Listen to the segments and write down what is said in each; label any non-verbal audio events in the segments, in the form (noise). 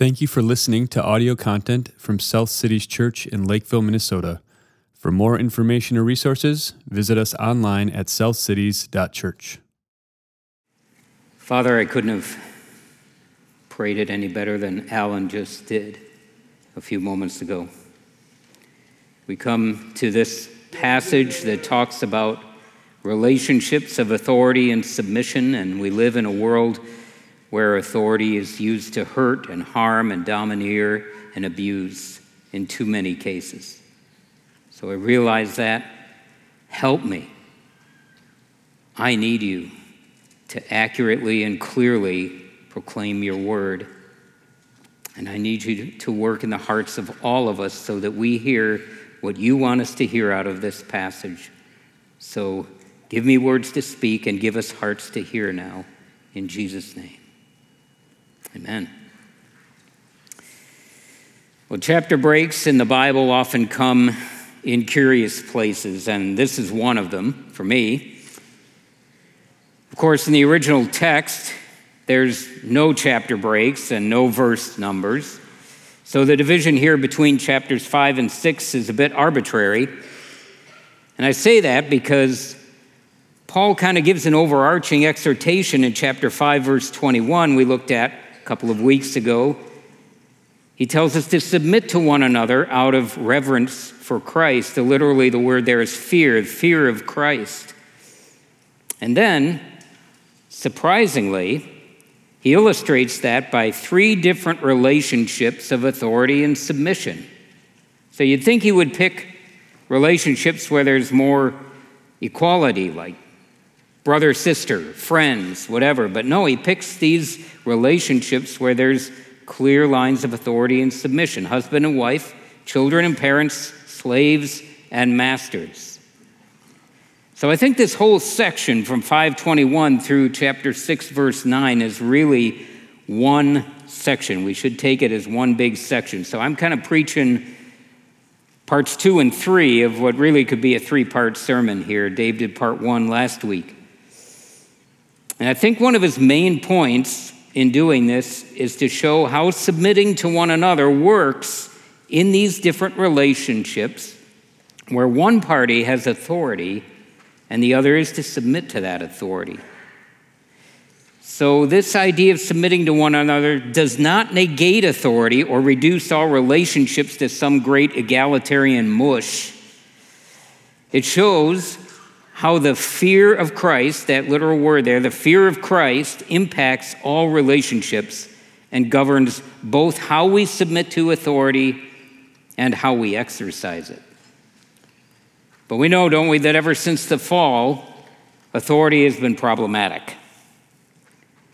Thank you for listening to audio content from South Cities Church in Lakeville, Minnesota. For more information or resources, visit us online at southcities.church. Father, I couldn't have prayed it any better than Alan just did a few moments ago. We come to this passage that talks about relationships of authority and submission, and we live in a world where authority is used to hurt and harm and domineer and abuse in too many cases. So I realize that. Help me. I need you to accurately and clearly proclaim your word. And I need you to work in the hearts of all of us so that we hear what you want us to hear out of this passage. So give me words to speak and give us hearts to hear now. In Jesus' name. Amen. Well, chapter breaks in the Bible often come in curious places, and this is one of them for me. Of course, in the original text, there's no chapter breaks and no verse numbers. So the division here between chapters 5 and 6 is a bit arbitrary. And I say that because Paul kind of gives an overarching exhortation in chapter 5, verse 21, we looked at couple of weeks ago. He tells us to submit to one another out of reverence for Christ. Literally, the word there is fear, fear of Christ. And then, surprisingly, he illustrates that by three different relationships of authority and submission. So you'd think he would pick relationships where there's more equality, like brother, sister, friends, whatever. But no, he picks these relationships where there's clear lines of authority and submission husband and wife, children and parents, slaves and masters. So I think this whole section from 521 through chapter 6, verse 9 is really one section. We should take it as one big section. So I'm kind of preaching parts two and three of what really could be a three part sermon here. Dave did part one last week. And I think one of his main points in doing this is to show how submitting to one another works in these different relationships where one party has authority and the other is to submit to that authority. So, this idea of submitting to one another does not negate authority or reduce all relationships to some great egalitarian mush. It shows how the fear of Christ, that literal word there, the fear of Christ impacts all relationships and governs both how we submit to authority and how we exercise it. But we know, don't we, that ever since the fall, authority has been problematic.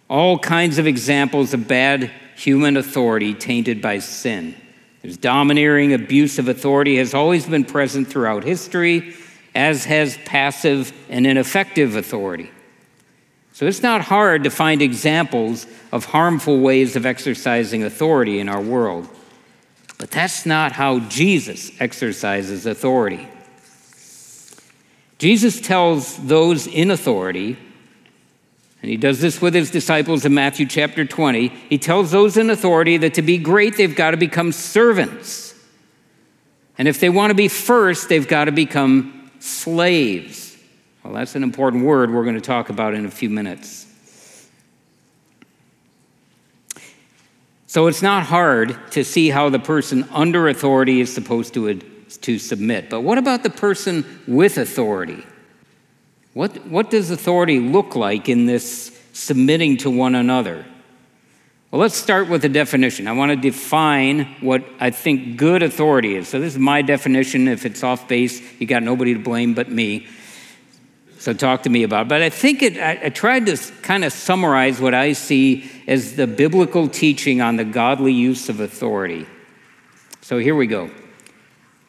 All kinds of examples of bad human authority tainted by sin. There's domineering, abuse of authority has always been present throughout history as has passive and ineffective authority. So it's not hard to find examples of harmful ways of exercising authority in our world. But that's not how Jesus exercises authority. Jesus tells those in authority, and he does this with his disciples in Matthew chapter 20, he tells those in authority that to be great, they've got to become servants. And if they want to be first, they've got to become slaves. Well, that's an important word we're going to talk about in a few minutes. So it's not hard to see how the person under authority is supposed to, to submit. But what about the person with authority? What, what does authority look like in this submitting to one another? Well, let's start with a definition. I want to define what I think good authority is. So, this is my definition. If it's off base, you got nobody to blame but me. So, talk to me about it. But I think it, I, I tried to kind of summarize what I see as the biblical teaching on the godly use of authority. So, here we go.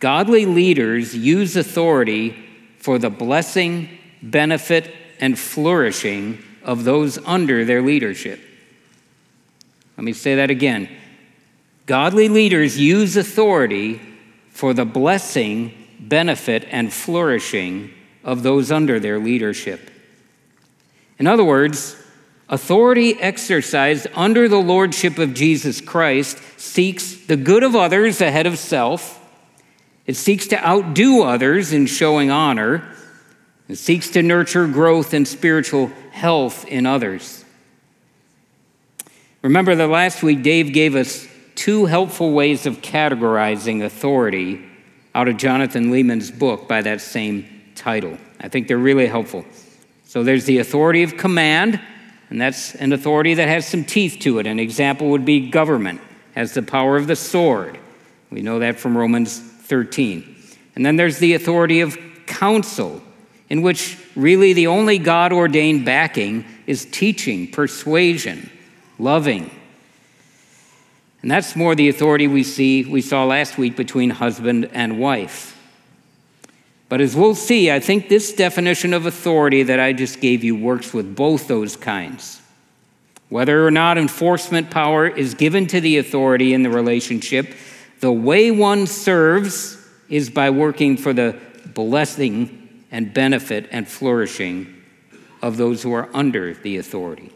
Godly leaders use authority for the blessing, benefit, and flourishing of those under their leadership. Let me say that again. Godly leaders use authority for the blessing, benefit, and flourishing of those under their leadership. In other words, Authority exercised under the lordship of Jesus Christ seeks the good of others ahead of self. It seeks to outdo others in showing honor. It seeks to nurture growth and spiritual health in others. Remember that last week Dave gave us two helpful ways of categorizing authority out of Jonathan Leeman's book by that same title. I think they're really helpful. So there's the authority of command, and that's an authority that has some teeth to it. An example would be government, has the power of the sword. We know that from Romans 13. And then there's the authority of counsel, in which really the only God ordained backing is teaching, persuasion, loving. And that's more the authority we see we saw last week between husband and wife. But as we'll see, I think this definition of authority that I just gave you works with both those kinds. Whether or not enforcement power is given to the authority in the relationship, the way one serves is by working for the blessing and benefit and flourishing of those who are under the authority.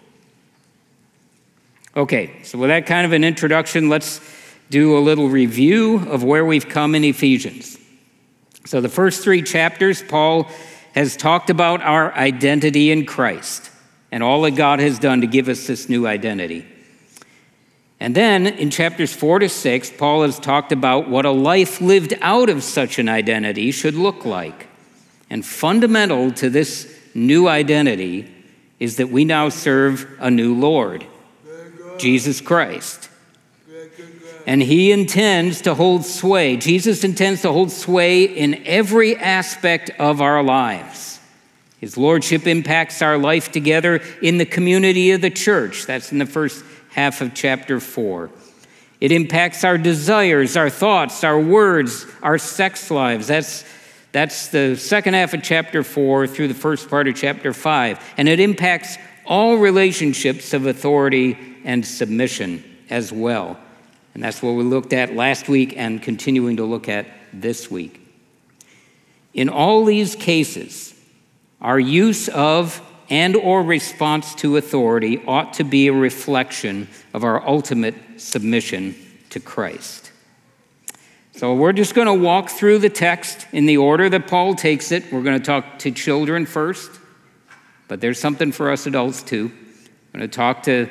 Okay, so with that kind of an introduction, let's do a little review of where we've come in Ephesians. So, the first three chapters, Paul has talked about our identity in Christ and all that God has done to give us this new identity. And then in chapters four to six, Paul has talked about what a life lived out of such an identity should look like. And fundamental to this new identity is that we now serve a new Lord, Jesus Christ and he intends to hold sway. Jesus intends to hold sway in every aspect of our lives. His lordship impacts our life together in the community of the church. That's in the first half of chapter 4. It impacts our desires, our thoughts, our words, our sex lives. That's, that's the second half of chapter 4 through the first part of chapter 5. And it impacts all relationships of authority and submission as well. And that's what we looked at last week and continuing to look at this week. In all these cases, our use of and or response to authority ought to be a reflection of our ultimate submission to Christ. So we're just going to walk through the text in the order that Paul takes it. We're going to talk to children first, but there's something for us adults too. I'm going to talk to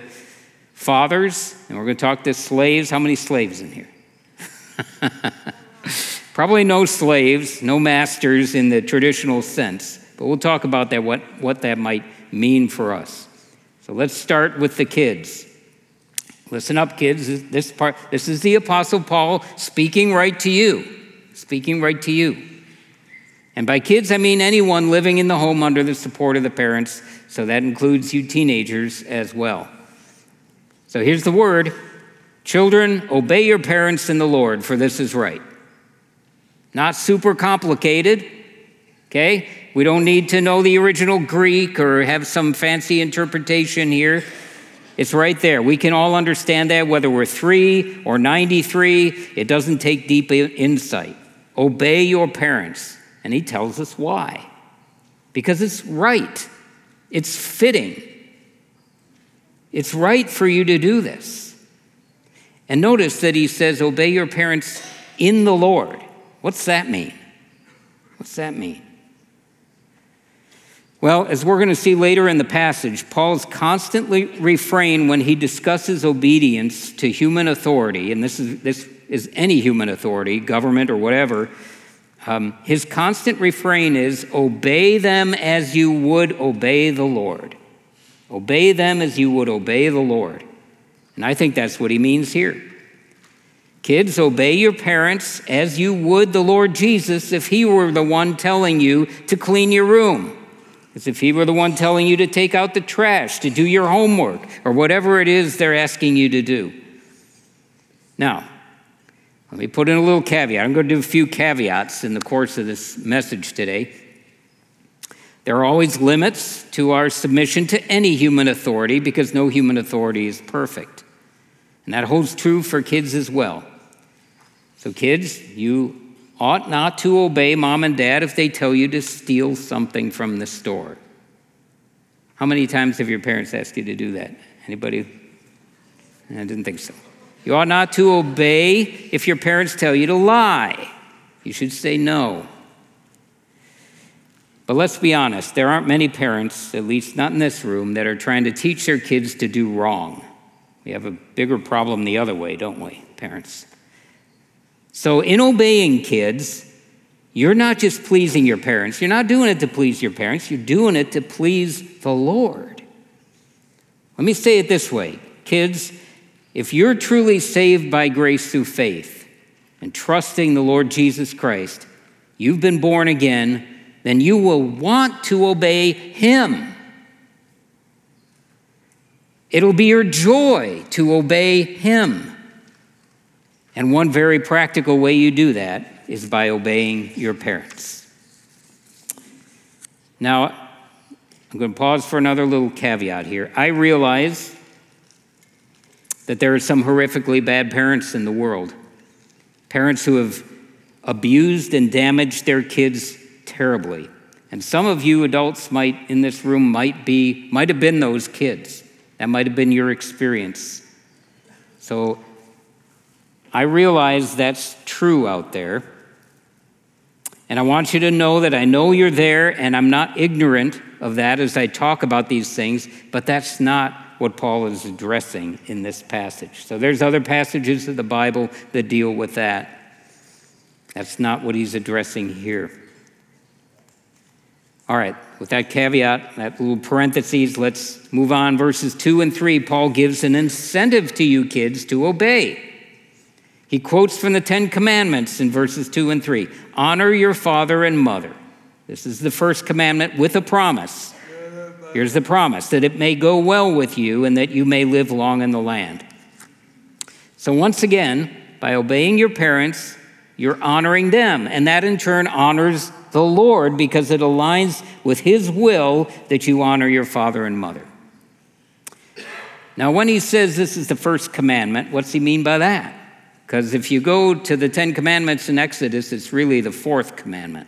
fathers, and we're going to talk to slaves. How many slaves in here? (laughs) Probably no slaves, no masters in the traditional sense, but we'll talk about that, what, what that might mean for us. So let's start with the kids. Listen up, kids. This part, this is the Apostle Paul speaking right to you. Speaking right to you. And by kids, I mean anyone living in the home under the support of the parents, so that includes you teenagers as well. So here's the word Children, obey your parents in the Lord, for this is right. Not super complicated, okay? We don't need to know the original Greek or have some fancy interpretation here. It's right there. We can all understand that whether we're three or 93. It doesn't take deep insight. Obey your parents. And he tells us why. Because it's right, it's fitting. It's right for you to do this. And notice that he says, Obey your parents in the Lord. What's that mean? What's that mean? Well, as we're going to see later in the passage, Paul's constantly refrain when he discusses obedience to human authority, and this is, this is any human authority, government or whatever. Um, his constant refrain is obey them as you would obey the Lord. Obey them as you would obey the Lord. And I think that's what he means here. Kids, obey your parents as you would the Lord Jesus if he were the one telling you to clean your room, as if he were the one telling you to take out the trash, to do your homework, or whatever it is they're asking you to do. Now, let me put in a little caveat. I'm going to do a few caveats in the course of this message today. There are always limits to our submission to any human authority because no human authority is perfect. And that holds true for kids as well. So, kids, you ought not to obey mom and dad if they tell you to steal something from the store. How many times have your parents asked you to do that? Anybody? I didn't think so. You ought not to obey if your parents tell you to lie. You should say no. But let's be honest, there aren't many parents, at least not in this room, that are trying to teach their kids to do wrong. We have a bigger problem the other way, don't we, parents? So, in obeying kids, you're not just pleasing your parents. You're not doing it to please your parents. You're doing it to please the Lord. Let me say it this way kids, if you're truly saved by grace through faith and trusting the Lord Jesus Christ, you've been born again, then you will want to obey Him. It'll be your joy to obey Him. And one very practical way you do that is by obeying your parents. Now, I'm going to pause for another little caveat here. I realize that there are some horrifically bad parents in the world, parents who have abused and damaged their kids terribly. And some of you adults might in this room might be might have been those kids. That might have been your experience. So I realize that's true out there. And I want you to know that I know you're there and I'm not ignorant of that as I talk about these things, but that's not what Paul is addressing in this passage. So there's other passages of the Bible that deal with that. That's not what he's addressing here. All right, with that caveat, that little parentheses, let's move on. Verses 2 and 3, Paul gives an incentive to you kids to obey. He quotes from the Ten Commandments in verses 2 and 3 Honor your father and mother. This is the first commandment with a promise. Here's the promise that it may go well with you and that you may live long in the land. So, once again, by obeying your parents, you're honoring them, and that in turn honors the Lord because it aligns with His will that you honor your father and mother. Now, when he says this is the first commandment, what's he mean by that? Because if you go to the Ten Commandments in Exodus, it's really the fourth commandment.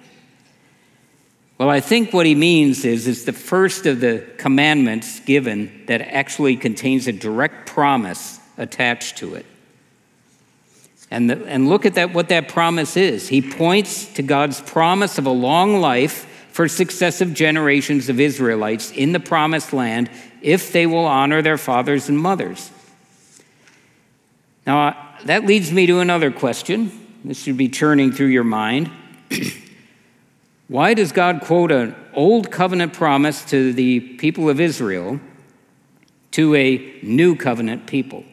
Well, I think what he means is it's the first of the commandments given that actually contains a direct promise attached to it. And, the, and look at that, what that promise is. He points to God's promise of a long life for successive generations of Israelites in the promised land if they will honor their fathers and mothers. Now, that leads me to another question. This should be churning through your mind. (clears throat) Why does God quote an old covenant promise to the people of Israel to a new covenant people,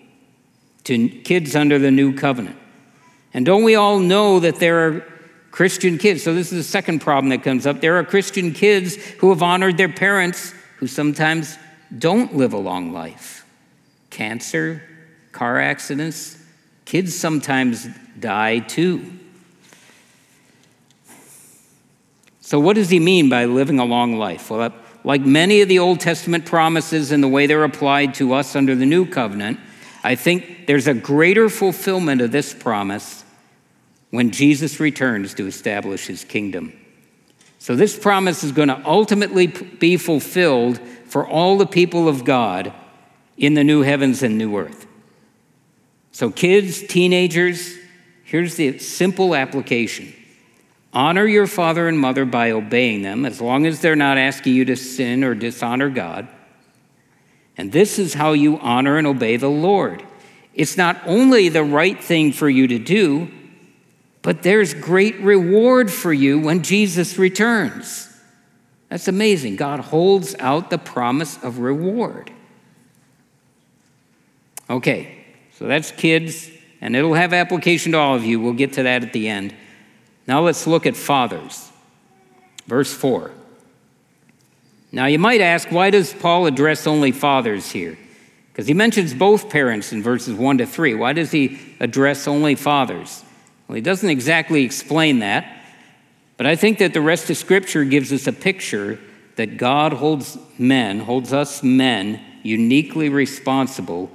to kids under the new covenant? And don't we all know that there are Christian kids? So, this is the second problem that comes up. There are Christian kids who have honored their parents who sometimes don't live a long life. Cancer, car accidents, kids sometimes die too. So, what does he mean by living a long life? Well, like many of the Old Testament promises and the way they're applied to us under the New Covenant, I think there's a greater fulfillment of this promise when Jesus returns to establish his kingdom. So, this promise is going to ultimately be fulfilled for all the people of God in the new heavens and new earth. So, kids, teenagers, here's the simple application honor your father and mother by obeying them, as long as they're not asking you to sin or dishonor God. And this is how you honor and obey the Lord. It's not only the right thing for you to do, but there's great reward for you when Jesus returns. That's amazing. God holds out the promise of reward. Okay, so that's kids, and it'll have application to all of you. We'll get to that at the end. Now let's look at fathers. Verse 4. Now, you might ask, why does Paul address only fathers here? Because he mentions both parents in verses 1 to 3. Why does he address only fathers? Well, he doesn't exactly explain that, but I think that the rest of Scripture gives us a picture that God holds men, holds us men, uniquely responsible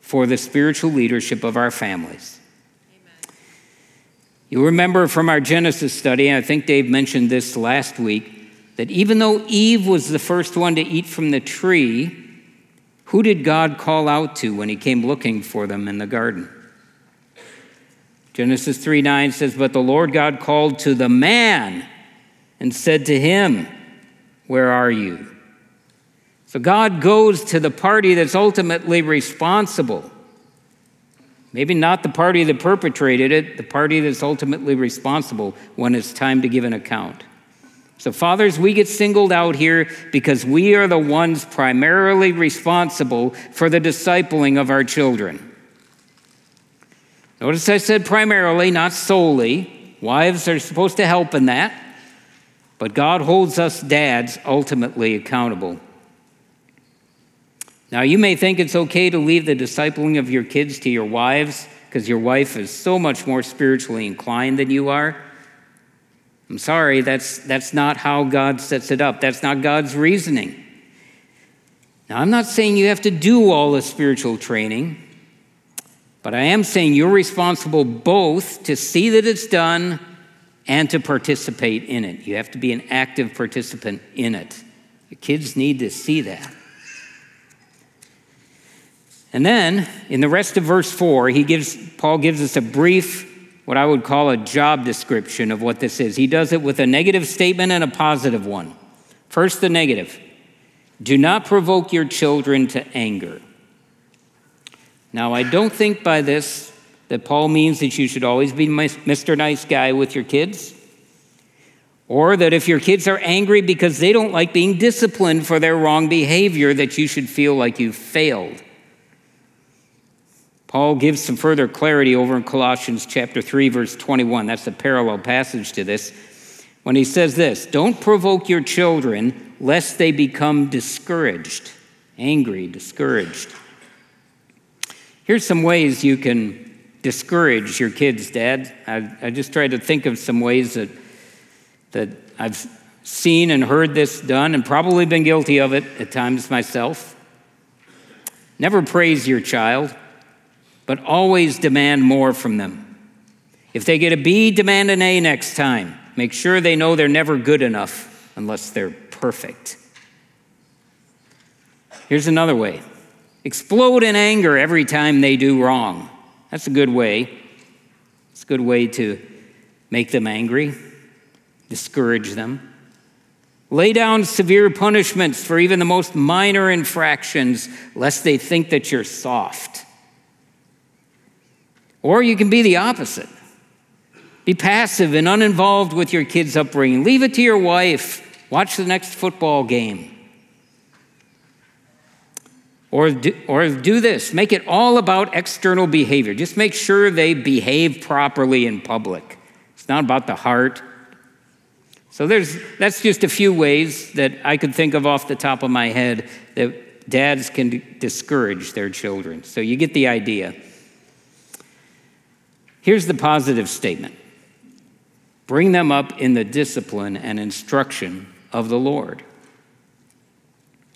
for the spiritual leadership of our families. You remember from our Genesis study, and I think Dave mentioned this last week, that even though Eve was the first one to eat from the tree, who did God call out to when he came looking for them in the garden? Genesis 3 9 says, But the Lord God called to the man and said to him, Where are you? So God goes to the party that's ultimately responsible. Maybe not the party that perpetrated it, the party that's ultimately responsible when it's time to give an account. So, fathers, we get singled out here because we are the ones primarily responsible for the discipling of our children. Notice I said primarily, not solely. Wives are supposed to help in that, but God holds us dads ultimately accountable. Now, you may think it's okay to leave the discipling of your kids to your wives because your wife is so much more spiritually inclined than you are. I'm sorry, that's, that's not how God sets it up. That's not God's reasoning. Now, I'm not saying you have to do all the spiritual training, but I am saying you're responsible both to see that it's done and to participate in it. You have to be an active participant in it. Your kids need to see that. And then in the rest of verse 4, he gives Paul gives us a brief what I would call a job description of what this is. He does it with a negative statement and a positive one. First, the negative do not provoke your children to anger. Now, I don't think by this that Paul means that you should always be Mr. Nice Guy with your kids, or that if your kids are angry because they don't like being disciplined for their wrong behavior, that you should feel like you've failed. Paul gives some further clarity over in Colossians chapter 3 verse 21. That's a parallel passage to this. When he says this, don't provoke your children lest they become discouraged, angry, discouraged. Here's some ways you can discourage your kids, Dad. I, I just tried to think of some ways that, that I've seen and heard this done and probably been guilty of it at times myself. Never praise your child but always demand more from them. If they get a B, demand an A next time. Make sure they know they're never good enough unless they're perfect. Here's another way explode in anger every time they do wrong. That's a good way. It's a good way to make them angry, discourage them. Lay down severe punishments for even the most minor infractions, lest they think that you're soft. Or you can be the opposite. Be passive and uninvolved with your kids' upbringing. Leave it to your wife. Watch the next football game. Or do, or do this make it all about external behavior. Just make sure they behave properly in public. It's not about the heart. So there's, that's just a few ways that I could think of off the top of my head that dads can discourage their children. So you get the idea. Here's the positive statement bring them up in the discipline and instruction of the Lord.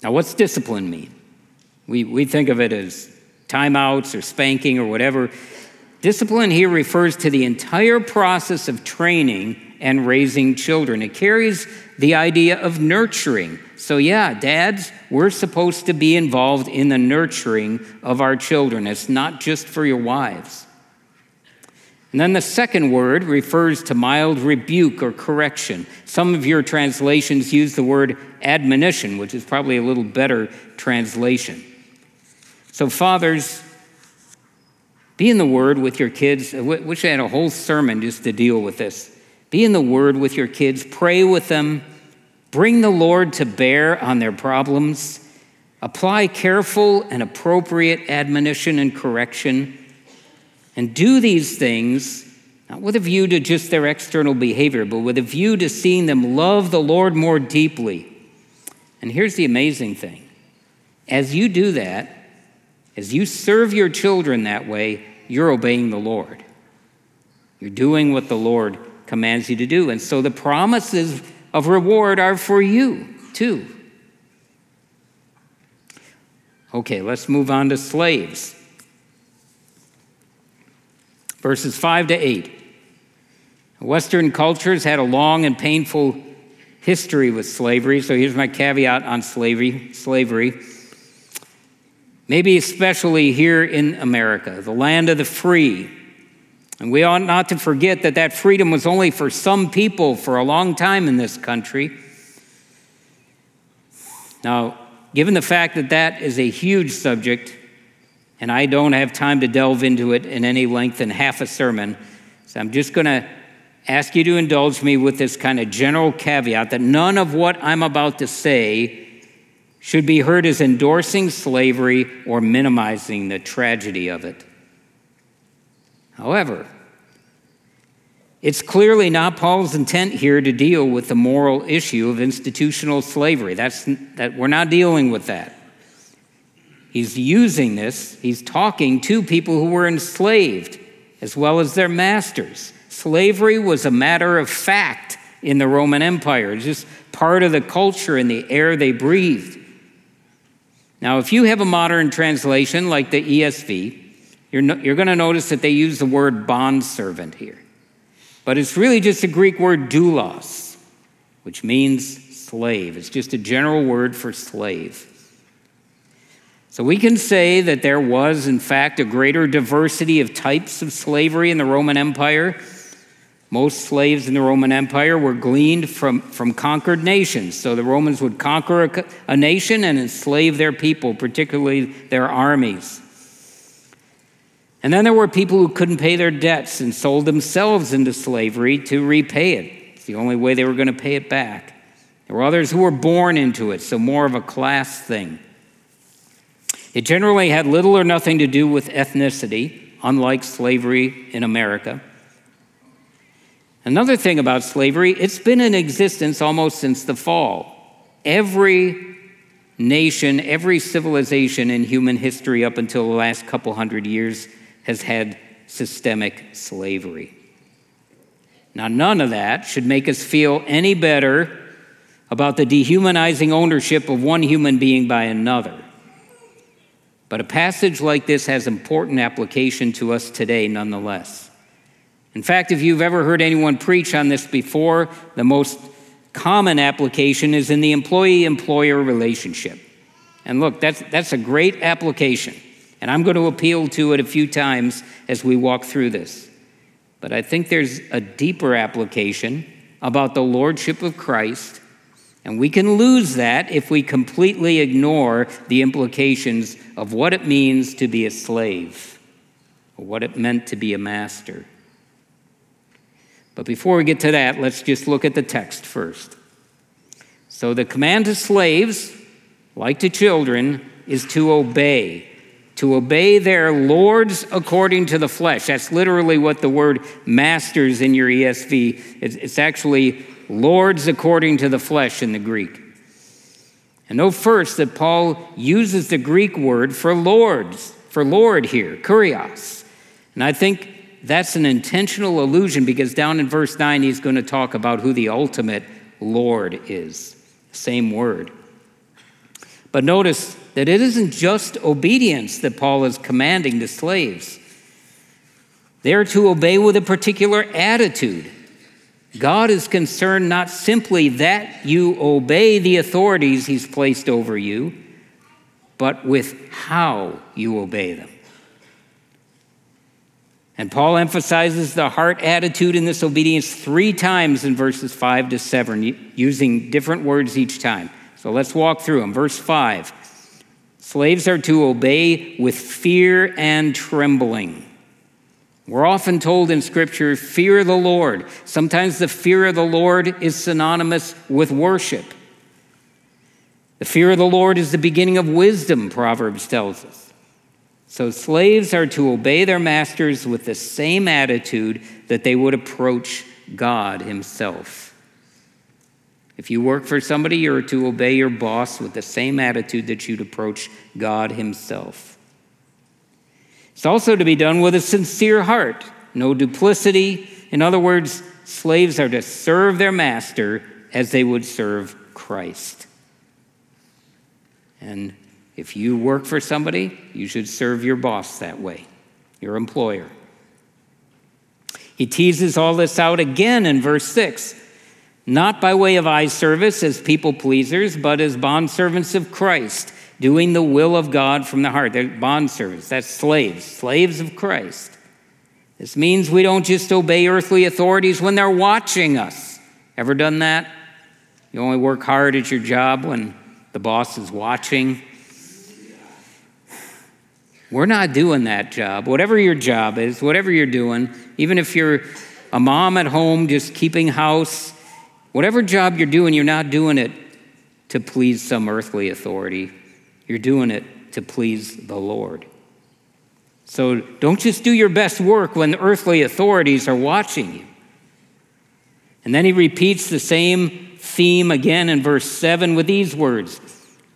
Now, what's discipline mean? We, we think of it as timeouts or spanking or whatever. Discipline here refers to the entire process of training and raising children. It carries the idea of nurturing. So, yeah, dads, we're supposed to be involved in the nurturing of our children. It's not just for your wives. And then the second word refers to mild rebuke or correction. Some of your translations use the word admonition, which is probably a little better translation. So, fathers, be in the Word with your kids. I wish I had a whole sermon just to deal with this. Be in the Word with your kids, pray with them, bring the Lord to bear on their problems, apply careful and appropriate admonition and correction and do these things not with a view to just their external behavior, but with a view to seeing them love the Lord more deeply. And here's the amazing thing as you do that, as you serve your children that way, you're obeying the Lord. You're doing what the Lord commands you to do. And so the promises of reward are for you too. Okay, let's move on to slaves verses 5 to 8. Western cultures had a long and painful history with slavery. So here's my caveat on slavery. Slavery. Maybe especially here in America, the land of the free. And we ought not to forget that that freedom was only for some people for a long time in this country. Now, given the fact that that is a huge subject, and I don't have time to delve into it in any length in half a sermon, so I'm just going to ask you to indulge me with this kind of general caveat that none of what I'm about to say should be heard as endorsing slavery or minimizing the tragedy of it. However, it's clearly not Paul's intent here to deal with the moral issue of institutional slavery. That's, that we're not dealing with that. He's using this, he's talking to people who were enslaved as well as their masters. Slavery was a matter of fact in the Roman Empire, just part of the culture and the air they breathed. Now, if you have a modern translation like the ESV, you're, no, you're going to notice that they use the word bondservant here. But it's really just a Greek word doulos, which means slave. It's just a general word for slave. So we can say that there was, in fact, a greater diversity of types of slavery in the Roman Empire. Most slaves in the Roman Empire were gleaned from, from conquered nations. So the Romans would conquer a, a nation and enslave their people, particularly their armies. And then there were people who couldn't pay their debts and sold themselves into slavery to repay it. It's the only way they were going to pay it back. There were others who were born into it, so more of a class thing. It generally had little or nothing to do with ethnicity, unlike slavery in America. Another thing about slavery, it's been in existence almost since the fall. Every nation, every civilization in human history up until the last couple hundred years has had systemic slavery. Now, none of that should make us feel any better about the dehumanizing ownership of one human being by another. But a passage like this has important application to us today, nonetheless. In fact, if you've ever heard anyone preach on this before, the most common application is in the employee employer relationship. And look, that's, that's a great application. And I'm going to appeal to it a few times as we walk through this. But I think there's a deeper application about the lordship of Christ, and we can lose that if we completely ignore the implications of what it means to be a slave or what it meant to be a master. But before we get to that, let's just look at the text first. So, the command to slaves, like to children, is to obey to obey their lords according to the flesh. That's literally what the word masters in your ESV, it's actually lords according to the flesh in the Greek. And note first that Paul uses the Greek word for lords, for lord here, kurios. And I think that's an intentional allusion because down in verse 9, he's going to talk about who the ultimate Lord is. Same word. But notice that it isn't just obedience that Paul is commanding the slaves. They are to obey with a particular attitude. God is concerned not simply that you obey the authorities he's placed over you, but with how you obey them. And Paul emphasizes the heart attitude in this obedience three times in verses 5 to 7, using different words each time. So let's walk through them. Verse 5 Slaves are to obey with fear and trembling. We're often told in Scripture, fear the Lord. Sometimes the fear of the Lord is synonymous with worship. The fear of the Lord is the beginning of wisdom, Proverbs tells us. So slaves are to obey their masters with the same attitude that they would approach God Himself. If you work for somebody, you're to obey your boss with the same attitude that you'd approach God Himself. It's also to be done with a sincere heart, no duplicity. In other words, slaves are to serve their master as they would serve Christ. And if you work for somebody, you should serve your boss that way, your employer. He teases all this out again in verse 6 not by way of eye service as people pleasers, but as bondservants of Christ, doing the will of God from the heart. They're bondservants, that's slaves, slaves of Christ. This means we don't just obey earthly authorities when they're watching us. Ever done that? You only work hard at your job when the boss is watching. We're not doing that job. Whatever your job is, whatever you're doing, even if you're a mom at home just keeping house, whatever job you're doing, you're not doing it to please some earthly authority. You're doing it to please the Lord. So don't just do your best work when the earthly authorities are watching you. And then he repeats the same theme again in verse 7 with these words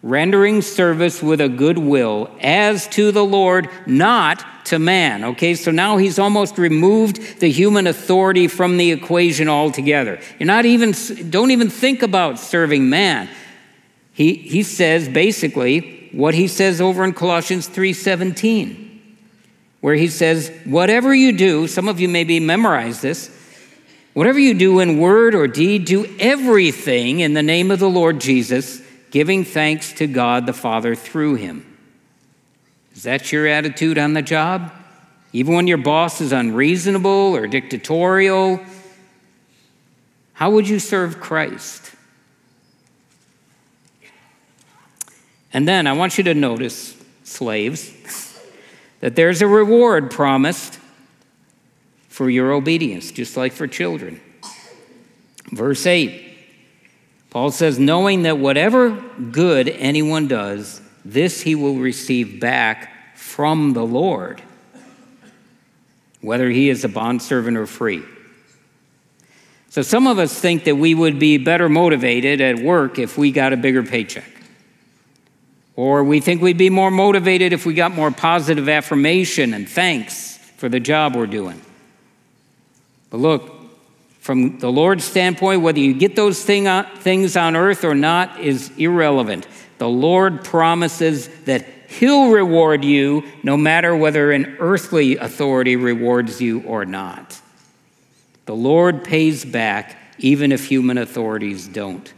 rendering service with a good will as to the Lord, not to man. Okay, so now he's almost removed the human authority from the equation altogether. You're not even, don't even think about serving man. He, he says basically what he says over in Colossians 3:17 where he says, Whatever you do, some of you maybe memorize this, whatever you do in word or deed, do everything in the name of the Lord Jesus, giving thanks to God the Father through him. Is that your attitude on the job? Even when your boss is unreasonable or dictatorial, how would you serve Christ? And then I want you to notice, slaves, that there's a reward promised for your obedience, just like for children. Verse 8, Paul says, knowing that whatever good anyone does, this he will receive back from the Lord, whether he is a bondservant or free. So some of us think that we would be better motivated at work if we got a bigger paycheck. Or we think we'd be more motivated if we got more positive affirmation and thanks for the job we're doing. But look, from the Lord's standpoint, whether you get those thing things on earth or not is irrelevant. The Lord promises that He'll reward you no matter whether an earthly authority rewards you or not. The Lord pays back even if human authorities don't.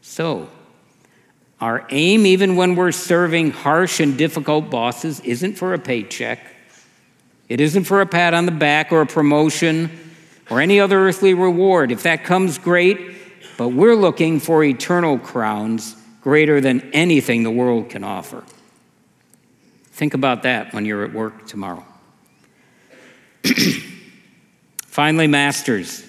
So, our aim, even when we're serving harsh and difficult bosses, isn't for a paycheck. It isn't for a pat on the back or a promotion or any other earthly reward. If that comes, great, but we're looking for eternal crowns greater than anything the world can offer. Think about that when you're at work tomorrow. (clears throat) Finally, masters,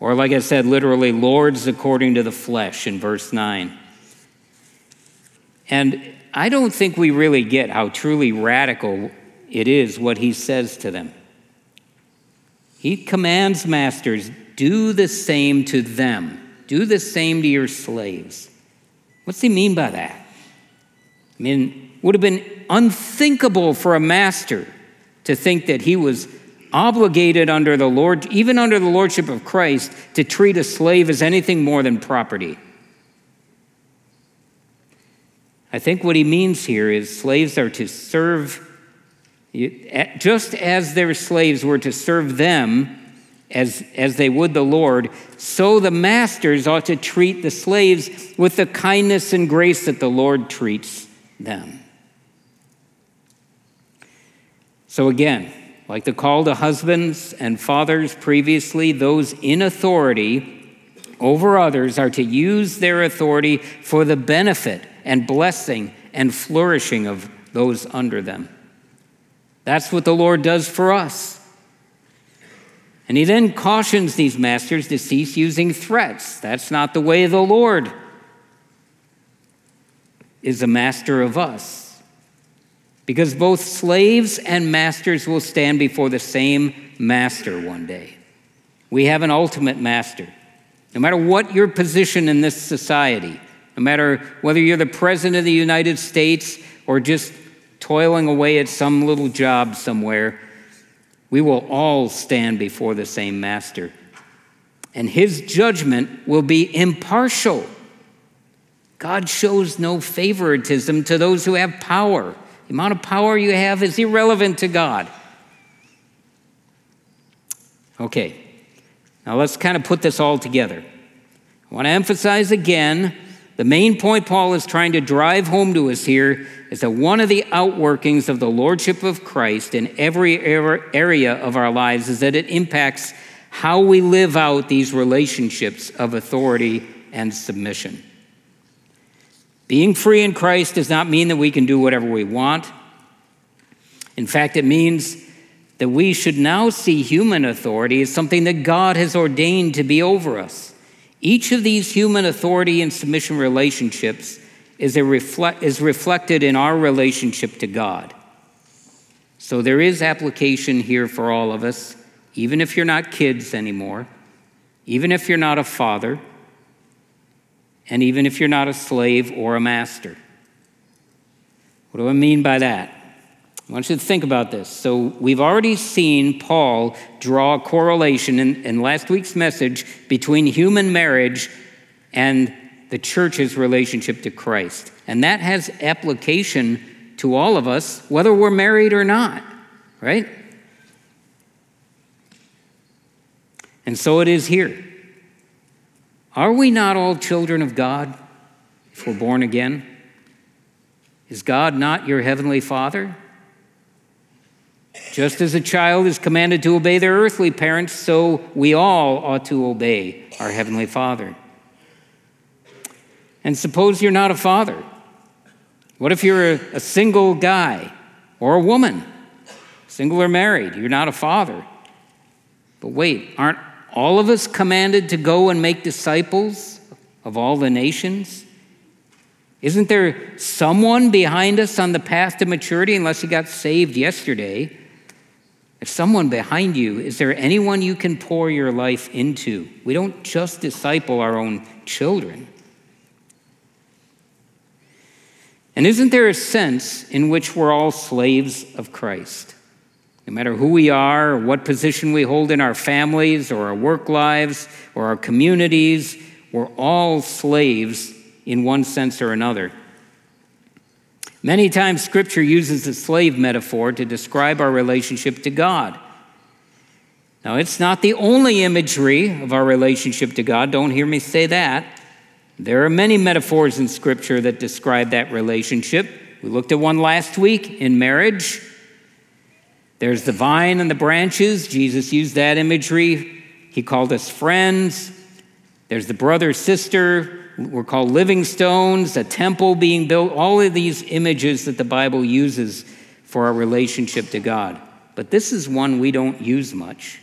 or like I said, literally, lords according to the flesh in verse 9. And I don't think we really get how truly radical it is what he says to them. He commands masters, do the same to them, do the same to your slaves. What's he mean by that? I mean, would have been unthinkable for a master to think that he was obligated under the Lord, even under the lordship of Christ, to treat a slave as anything more than property. I think what he means here is slaves are to serve, just as their slaves were to serve them as, as they would the Lord, so the masters ought to treat the slaves with the kindness and grace that the Lord treats them. So, again, like the call to husbands and fathers previously, those in authority over others are to use their authority for the benefit and blessing and flourishing of those under them. That's what the Lord does for us. And he then cautions these masters to cease using threats. That's not the way the Lord is a master of us. Because both slaves and masters will stand before the same master one day. We have an ultimate master. No matter what your position in this society, no matter whether you're the President of the United States or just toiling away at some little job somewhere, we will all stand before the same Master. And his judgment will be impartial. God shows no favoritism to those who have power. The amount of power you have is irrelevant to God. Okay, Now let's kind of put this all together. I want to emphasize again the main point Paul is trying to drive home to us here is that one of the outworkings of the Lordship of Christ in every area of our lives is that it impacts how we live out these relationships of authority and submission. Being free in Christ does not mean that we can do whatever we want. In fact, it means that we should now see human authority as something that God has ordained to be over us. Each of these human authority and submission relationships is, reflect, is reflected in our relationship to God. So there is application here for all of us, even if you're not kids anymore, even if you're not a father, and even if you're not a slave or a master. What do I mean by that? I want you to think about this. So, we've already seen Paul draw a correlation in, in last week's message between human marriage and the church's relationship to Christ. And that has application to all of us, whether we're married or not, right? And so it is here. Are we not all children of God if we're born again? Is God not your heavenly Father? Just as a child is commanded to obey their earthly parents, so we all ought to obey our heavenly Father. And suppose you're not a father. What if you're a, a single guy or a woman, single or married? You're not a father. But wait, aren't all of us commanded to go and make disciples of all the nations? Isn't there someone behind us on the path to maturity unless you got saved yesterday? If someone behind you, is there anyone you can pour your life into? We don't just disciple our own children. And isn't there a sense in which we're all slaves of Christ? No matter who we are, or what position we hold in our families, or our work lives, or our communities, we're all slaves in one sense or another. Many times, Scripture uses the slave metaphor to describe our relationship to God. Now, it's not the only imagery of our relationship to God. Don't hear me say that. There are many metaphors in Scripture that describe that relationship. We looked at one last week in marriage. There's the vine and the branches. Jesus used that imagery. He called us friends. There's the brother sister. We're called living stones, a temple being built. All of these images that the Bible uses for our relationship to God. But this is one we don't use much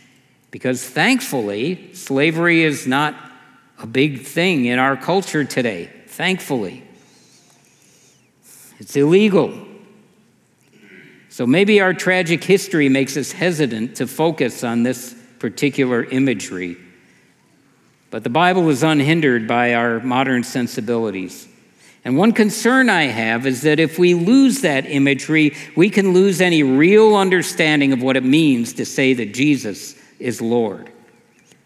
because thankfully, slavery is not a big thing in our culture today, thankfully. It's illegal. So maybe our tragic history makes us hesitant to focus on this particular imagery. But the Bible is unhindered by our modern sensibilities. And one concern I have is that if we lose that imagery, we can lose any real understanding of what it means to say that Jesus is Lord.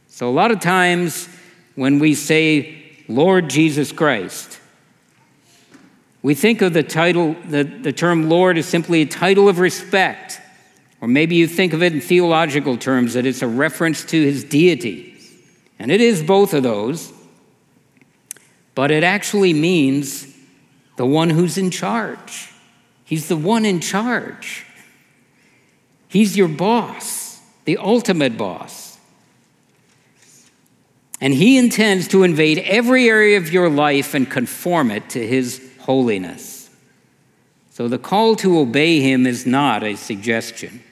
So, a lot of times when we say, Lord Jesus Christ. We think of the title, the, the term Lord as simply a title of respect. Or maybe you think of it in theological terms that it's a reference to his deity. And it is both of those. But it actually means the one who's in charge. He's the one in charge. He's your boss, the ultimate boss. And He intends to invade every area of your life and conform it to His holiness. So the call to obey Him is not a suggestion.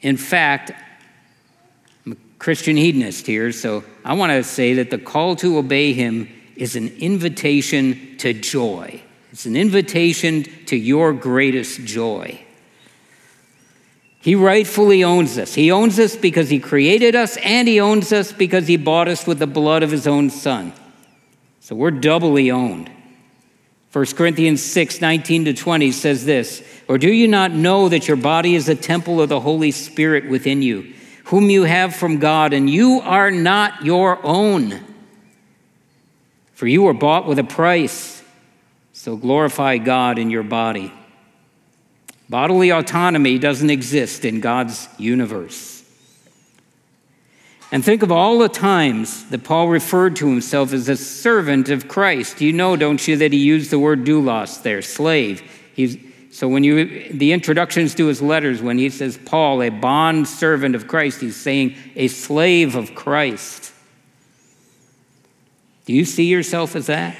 In fact, Christian hedonist here, so I want to say that the call to obey Him is an invitation to joy. It's an invitation to your greatest joy. He rightfully owns us. He owns us because He created us, and He owns us because He bought us with the blood of His own Son. So we're doubly owned. 1 Corinthians 6 19 to 20 says this Or do you not know that your body is a temple of the Holy Spirit within you, whom you have from God, and you are not your own? For you were bought with a price. So glorify God in your body. Bodily autonomy doesn't exist in God's universe. And think of all the times that Paul referred to himself as a servant of Christ. You know, don't you, that he used the word doulos there, slave. He's, so when you the introductions to his letters, when he says Paul, a bond servant of Christ, he's saying a slave of Christ. Do you see yourself as that?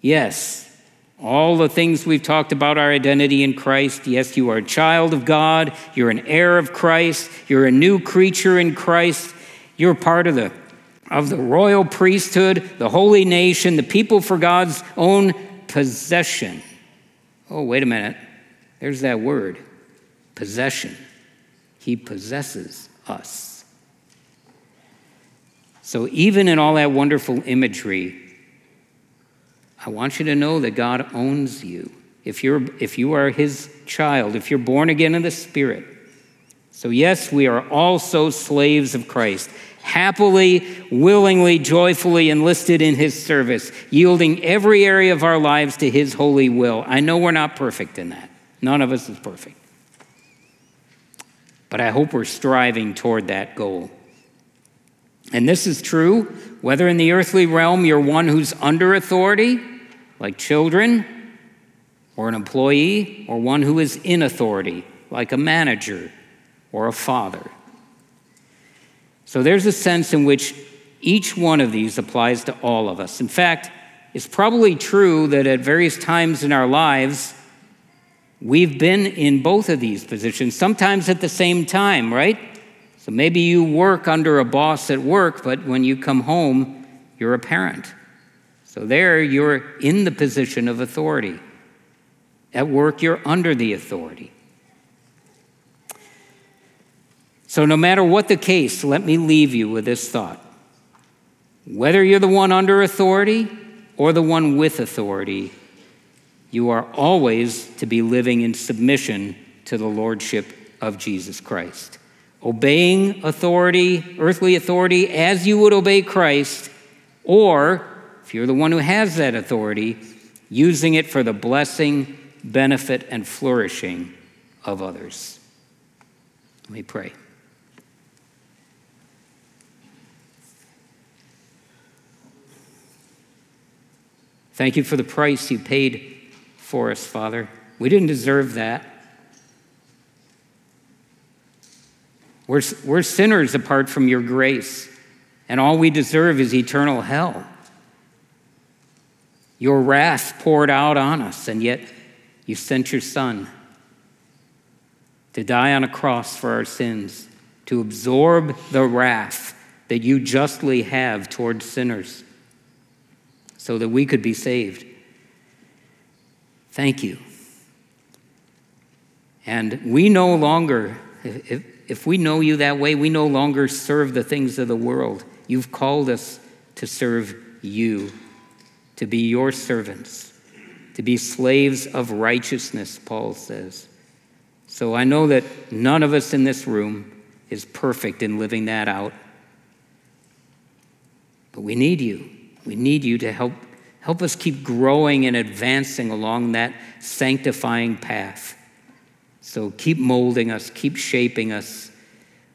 Yes, all the things we've talked about our identity in Christ. Yes, you are a child of God. You're an heir of Christ. You're a new creature in Christ. You're part of the, of the royal priesthood, the holy nation, the people for God's own possession. Oh, wait a minute. There's that word possession. He possesses us. So, even in all that wonderful imagery, I want you to know that God owns you. If, you're, if you are his child, if you're born again in the Spirit. So, yes, we are also slaves of Christ, happily, willingly, joyfully enlisted in his service, yielding every area of our lives to his holy will. I know we're not perfect in that. None of us is perfect. But I hope we're striving toward that goal. And this is true whether in the earthly realm you're one who's under authority like children, or an employee, or one who is in authority, like a manager or a father. So there's a sense in which each one of these applies to all of us. In fact, it's probably true that at various times in our lives, we've been in both of these positions, sometimes at the same time, right? So maybe you work under a boss at work, but when you come home, you're a parent. So there you're in the position of authority. At work, you're under the authority. So, no matter what the case, let me leave you with this thought. Whether you're the one under authority or the one with authority, you are always to be living in submission to the Lordship of Jesus Christ. Obeying authority, earthly authority, as you would obey Christ, or if you're the one who has that authority, using it for the blessing, benefit, and flourishing of others. Let me pray. Thank you for the price you paid for us, Father. We didn't deserve that. We're, we're sinners apart from your grace, and all we deserve is eternal hell your wrath poured out on us, and yet you sent your Son to die on a cross for our sins, to absorb the wrath that you justly have towards sinners, so that we could be saved. Thank you. And we no longer, if, if we know you that way, we no longer serve the things of the world. You've called us to serve you to be your servants, to be slaves of righteousness, Paul says. So I know that none of us in this room is perfect in living that out. But we need you. We need you to help, help us keep growing and advancing along that sanctifying path. So keep molding us, keep shaping us.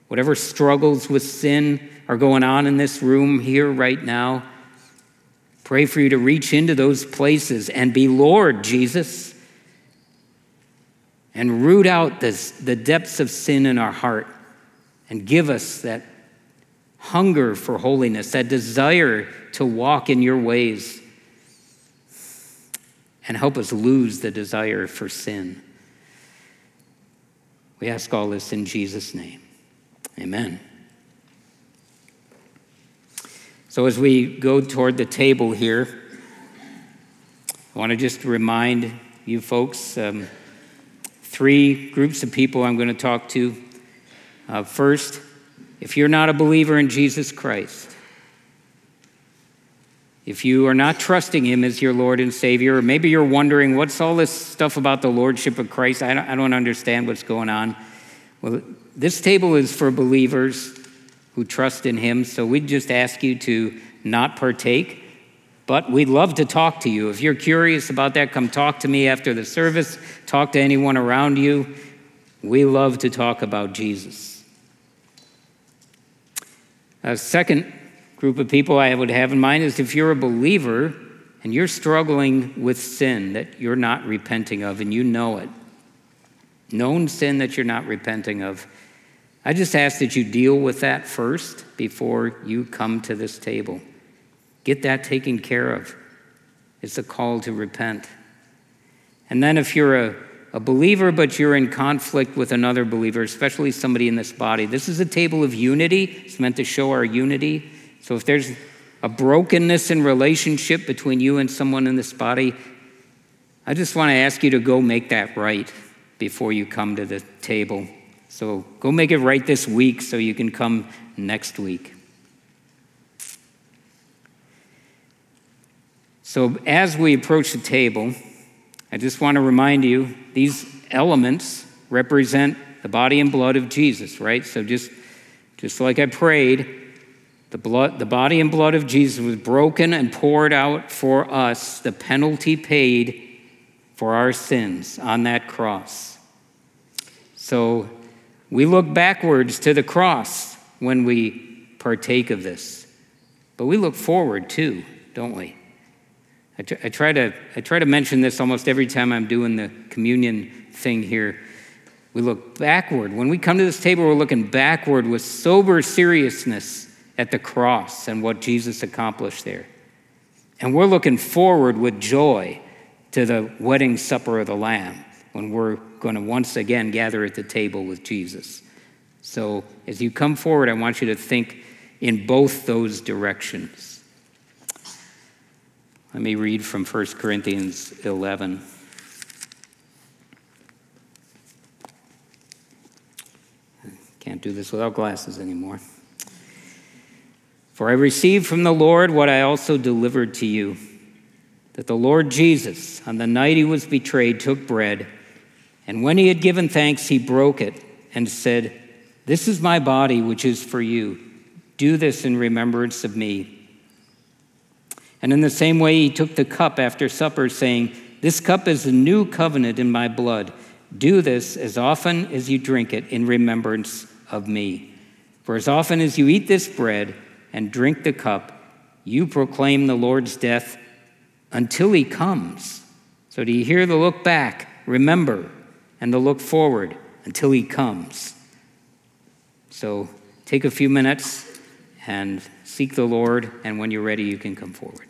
Whatever struggles with sin are going on in this room here right now, Pray for you to reach into those places and be Lord, Jesus, and root out this, the depths of sin in our heart and give us that hunger for holiness, that desire to walk in your ways, and help us lose the desire for sin. We ask all this in Jesus' name. Amen. So, as we go toward the table here, I want to just remind you folks um, three groups of people I'm going to talk to. Uh, first, if you're not a believer in Jesus Christ, if you are not trusting Him as your Lord and Savior, or maybe you're wondering, what's all this stuff about the Lordship of Christ? I don't, I don't understand what's going on. Well, this table is for believers who trust in Him. So we'd just ask you to not partake, but we'd love to talk to you. If you're curious about that, come talk to me after the service, talk to anyone around you. We love to talk about Jesus. A second group of people I would have in mind is if you're a believer and you're struggling with sin that you're not repenting of and you know it, known sin that you're not repenting of, I just ask that you deal with that first before you come to this table. Get that taken care of. It's a call to repent. And then if you're a, a believer, but you're in conflict with another believer, especially somebody in this body, this is a table of unity. It's meant to show our unity. So if there's a brokenness in relationship between you and someone in this body, I just want to ask you to go make that right before you come to the table. So go make it right this week so you can come next week. So as we approach the table, I just want to remind you these elements represent the body and blood of Jesus, right? So just just like I prayed, the blood the body and blood of Jesus was broken and poured out for us, the penalty paid for our sins on that cross. So we look backwards to the cross when we partake of this, but we look forward too, don't we? I, tr- I, try to, I try to mention this almost every time I'm doing the communion thing here. We look backward. When we come to this table, we're looking backward with sober seriousness at the cross and what Jesus accomplished there. And we're looking forward with joy to the wedding supper of the Lamb when we're going to once again gather at the table with Jesus. So as you come forward, I want you to think in both those directions. Let me read from 1 Corinthians 11. Can't do this without glasses anymore. For I received from the Lord what I also delivered to you that the Lord Jesus, on the night he was betrayed, took bread. And when he had given thanks, he broke it and said, This is my body, which is for you. Do this in remembrance of me. And in the same way, he took the cup after supper, saying, This cup is a new covenant in my blood. Do this as often as you drink it in remembrance of me. For as often as you eat this bread and drink the cup, you proclaim the Lord's death until he comes. So, do you hear the look back? Remember and the look forward until he comes. So take a few minutes and seek the Lord, and when you're ready, you can come forward.